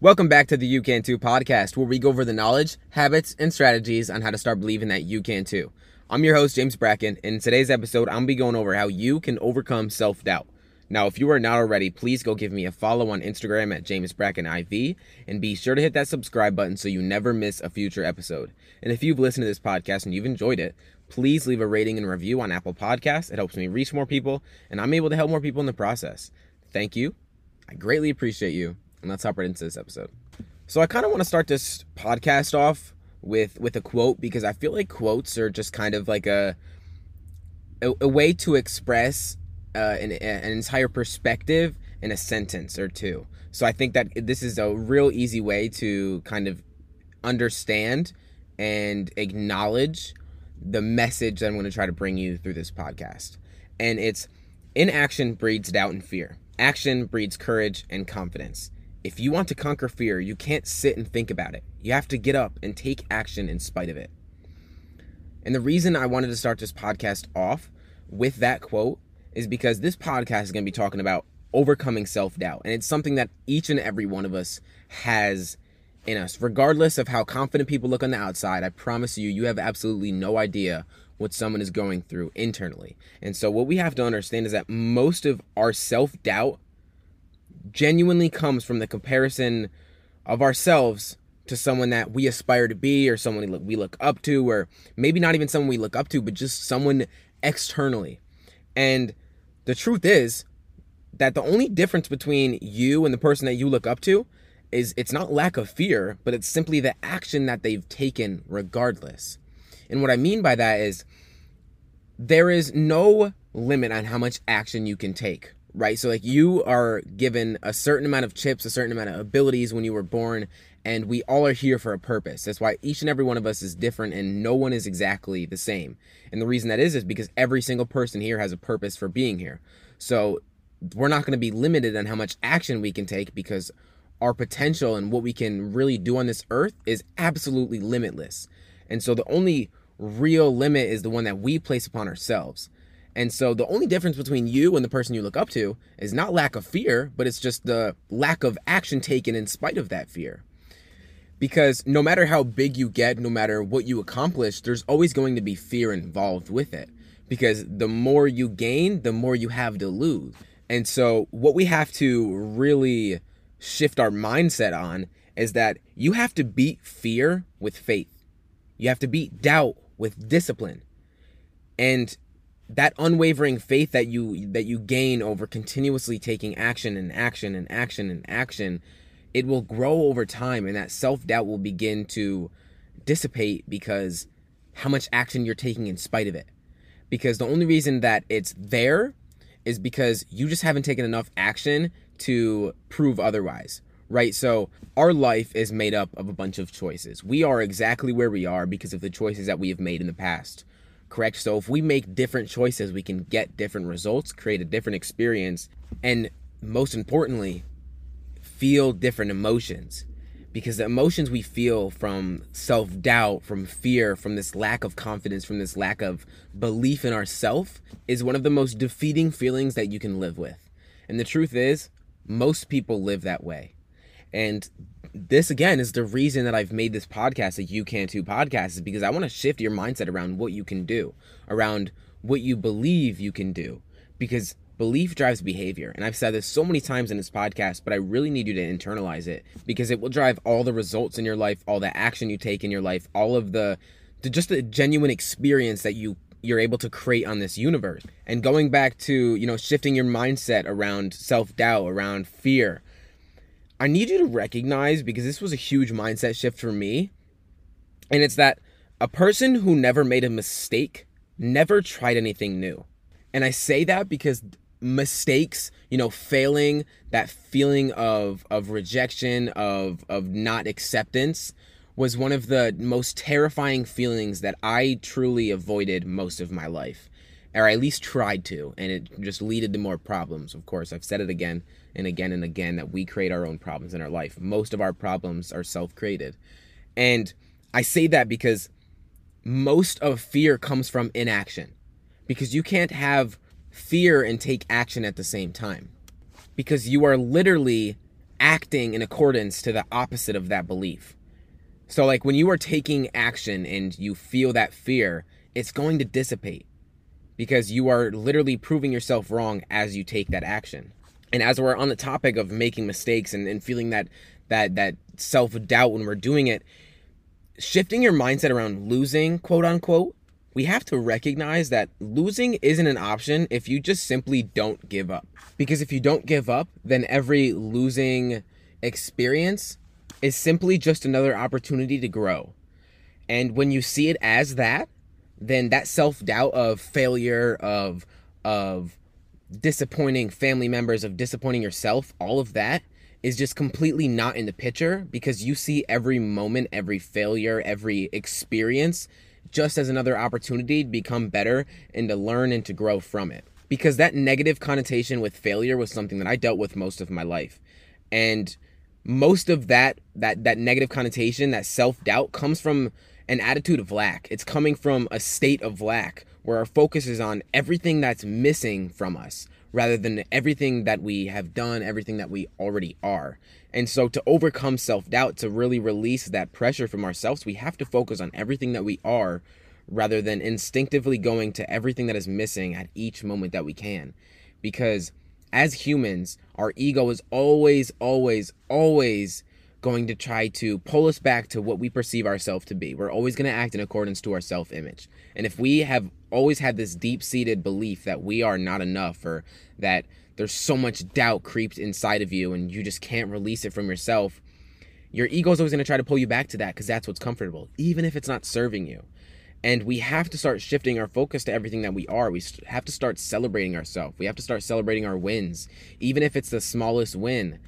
Welcome back to the You Can Too podcast, where we go over the knowledge, habits, and strategies on how to start believing that you can too. I'm your host, James Bracken, and in today's episode, I'm going to be going over how you can overcome self doubt. Now, if you are not already, please go give me a follow on Instagram at James Bracken IV, and be sure to hit that subscribe button so you never miss a future episode. And if you've listened to this podcast and you've enjoyed it, please leave a rating and review on Apple Podcasts. It helps me reach more people, and I'm able to help more people in the process. Thank you. I greatly appreciate you and let's hop right into this episode. So I kind of want to start this podcast off with with a quote because I feel like quotes are just kind of like a a, a way to express uh, an, an entire perspective in a sentence or two. So I think that this is a real easy way to kind of understand and acknowledge the message that I'm going to try to bring you through this podcast. And it's inaction breeds doubt and fear. Action breeds courage and confidence. If you want to conquer fear, you can't sit and think about it. You have to get up and take action in spite of it. And the reason I wanted to start this podcast off with that quote is because this podcast is going to be talking about overcoming self doubt. And it's something that each and every one of us has in us. Regardless of how confident people look on the outside, I promise you, you have absolutely no idea what someone is going through internally. And so, what we have to understand is that most of our self doubt genuinely comes from the comparison of ourselves to someone that we aspire to be or someone we look up to or maybe not even someone we look up to but just someone externally and the truth is that the only difference between you and the person that you look up to is it's not lack of fear but it's simply the action that they've taken regardless and what i mean by that is there is no limit on how much action you can take right? So like you are given a certain amount of chips, a certain amount of abilities when you were born, and we all are here for a purpose. That's why each and every one of us is different and no one is exactly the same. And the reason that is is because every single person here has a purpose for being here. So we're not going to be limited on how much action we can take because our potential and what we can really do on this earth is absolutely limitless. And so the only real limit is the one that we place upon ourselves. And so the only difference between you and the person you look up to is not lack of fear, but it's just the lack of action taken in spite of that fear. Because no matter how big you get, no matter what you accomplish, there's always going to be fear involved with it. Because the more you gain, the more you have to lose. And so what we have to really shift our mindset on is that you have to beat fear with faith. You have to beat doubt with discipline. And that unwavering faith that you that you gain over continuously taking action and action and action and action it will grow over time and that self-doubt will begin to dissipate because how much action you're taking in spite of it because the only reason that it's there is because you just haven't taken enough action to prove otherwise right? So our life is made up of a bunch of choices. We are exactly where we are because of the choices that we have made in the past correct? So if we make different choices, we can get different results, create a different experience, and most importantly, feel different emotions. Because the emotions we feel from self doubt, from fear, from this lack of confidence, from this lack of belief in ourself is one of the most defeating feelings that you can live with. And the truth is, most people live that way. And this again is the reason that I've made this podcast a You Can Too podcast is because I want to shift your mindset around what you can do, around what you believe you can do. Because belief drives behavior. And I've said this so many times in this podcast, but I really need you to internalize it because it will drive all the results in your life, all the action you take in your life, all of the, the just the genuine experience that you you're able to create on this universe. And going back to, you know, shifting your mindset around self-doubt, around fear, I need you to recognize because this was a huge mindset shift for me. And it's that a person who never made a mistake never tried anything new. And I say that because mistakes, you know, failing, that feeling of of rejection, of of not acceptance was one of the most terrifying feelings that I truly avoided most of my life. Or at least tried to, and it just leaded to more problems. Of course, I've said it again and again and again that we create our own problems in our life. Most of our problems are self created. And I say that because most of fear comes from inaction. Because you can't have fear and take action at the same time because you are literally acting in accordance to the opposite of that belief. So, like when you are taking action and you feel that fear, it's going to dissipate because you are literally proving yourself wrong as you take that action. And as we're on the topic of making mistakes and, and feeling that that that self-doubt when we're doing it, shifting your mindset around losing, quote unquote, we have to recognize that losing isn't an option if you just simply don't give up. Because if you don't give up, then every losing experience is simply just another opportunity to grow. And when you see it as that, then that self-doubt of failure of of disappointing family members of disappointing yourself, all of that is just completely not in the picture because you see every moment, every failure, every experience just as another opportunity to become better and to learn and to grow from it. Because that negative connotation with failure was something that I dealt with most of my life. And most of that that that negative connotation, that self-doubt comes from an attitude of lack. It's coming from a state of lack where our focus is on everything that's missing from us rather than everything that we have done, everything that we already are. And so, to overcome self doubt, to really release that pressure from ourselves, we have to focus on everything that we are rather than instinctively going to everything that is missing at each moment that we can. Because as humans, our ego is always, always, always going to try to pull us back to what we perceive ourselves to be. We're always going to act in accordance to our self image. And if we have always had this deep seated belief that we are not enough or that there's so much doubt creeped inside of you and you just can't release it from yourself, your ego is always going to try to pull you back to that because that's what's comfortable, even if it's not serving you. And we have to start shifting our focus to everything that we are. We have to start celebrating ourselves. We have to start celebrating our wins, even if it's the smallest win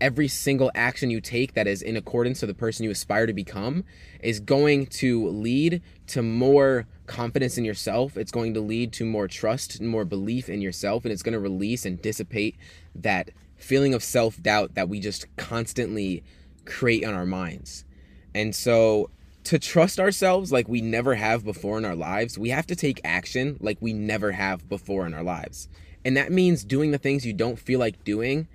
every single action you take that is in accordance to the person you aspire to become is going to lead to more confidence in yourself. It's going to lead to more trust and more belief in yourself. And it's going to release and dissipate that feeling of self doubt that we just constantly create on our minds. And so, to trust ourselves like we never have before in our lives, we have to take action like we never have before in our lives. And that means doing the things you don't feel like doing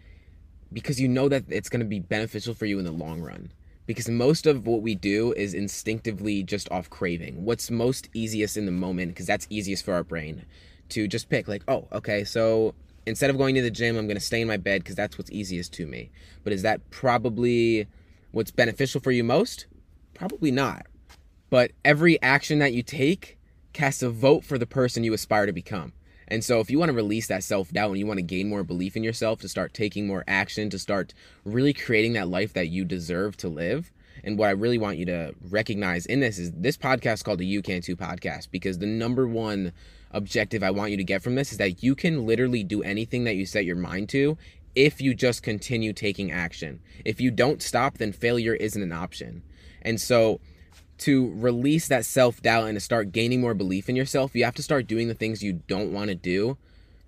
because you know that it's going to be beneficial for you in the long run. Because most of what we do is instinctively just off craving. What's most easiest in the moment, because that's easiest for our brain to just pick, like, oh, okay, so instead of going to the gym, I'm going to stay in my bed because that's what's easiest to me. But is that probably what's beneficial for you most? Probably not. But every action that you take casts a vote for the person you aspire to become. And so, if you want to release that self doubt and you want to gain more belief in yourself, to start taking more action, to start really creating that life that you deserve to live, and what I really want you to recognize in this is this podcast is called the You Can Too podcast because the number one objective I want you to get from this is that you can literally do anything that you set your mind to if you just continue taking action. If you don't stop, then failure isn't an option. And so, to release that self doubt and to start gaining more belief in yourself, you have to start doing the things you don't want to do,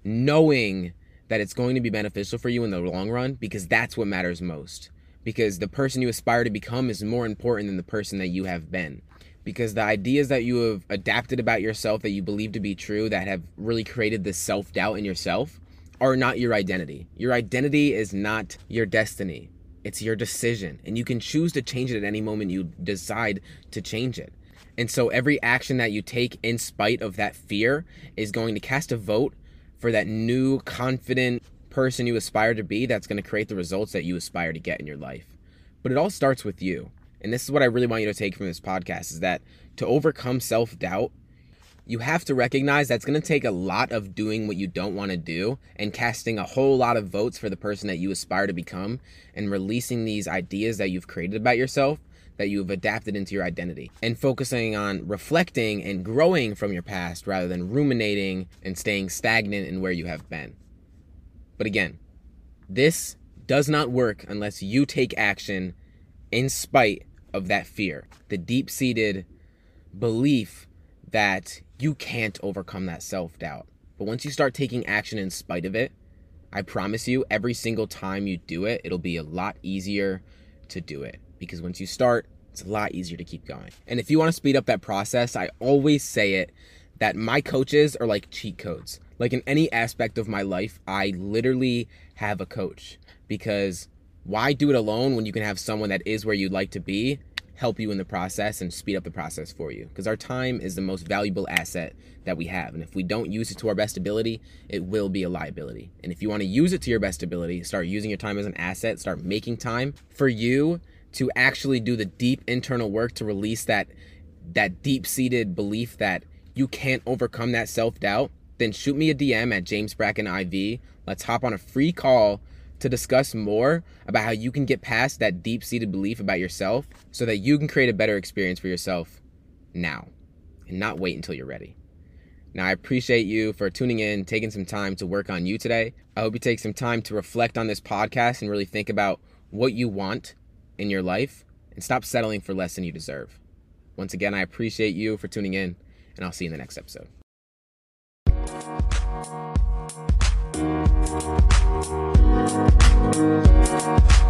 knowing that it's going to be beneficial for you in the long run because that's what matters most. Because the person you aspire to become is more important than the person that you have been. Because the ideas that you have adapted about yourself that you believe to be true, that have really created this self doubt in yourself, are not your identity. Your identity is not your destiny. It's your decision, and you can choose to change it at any moment you decide to change it. And so every action that you take in spite of that fear is going to cast a vote for that new, confident person you aspire to be that's going to create the results that you aspire to get in your life. But it all starts with you. And this is what I really want you to take from this podcast is that to overcome self-doubt, you have to recognize that's going to take a lot of doing what you don't want to do and casting a whole lot of votes for the person that you aspire to become and releasing these ideas that you've created about yourself that you've adapted into your identity and focusing on reflecting and growing from your past rather than ruminating and staying stagnant in where you have been. But again, this does not work unless you take action in spite of that fear, the deep seated belief that you can't overcome that self doubt. But once you start taking action in spite of it, I promise you, every single time you do it, it'll be a lot easier to do it. Because once you start, it's a lot easier to keep going. And if you want to speed up that process, I always say it that my coaches are like cheat codes. Like in any aspect of my life, I literally have a coach because why do it alone when you can have someone that is where you'd like to be help you in the process and speed up the process for you? Because our time is the most valuable asset that we have. And if we don't use it to our best ability, it will be a liability. And if you want to use it to your best ability, start using your time as an asset, start making time for you to actually do the deep internal work to release that that deep-seated belief that you can't overcome that self-doubt, then shoot me a DM at James Bracken IV. Let's hop on a free call to discuss more about how you can get past that deep-seated belief about yourself so that you can create a better experience for yourself now and not wait until you're ready. Now, I appreciate you for tuning in, taking some time to work on you today. I hope you take some time to reflect on this podcast and really think about what you want in your life and stop settling for less than you deserve. Once again, I appreciate you for tuning in, and I'll see you in the next episode. Thank.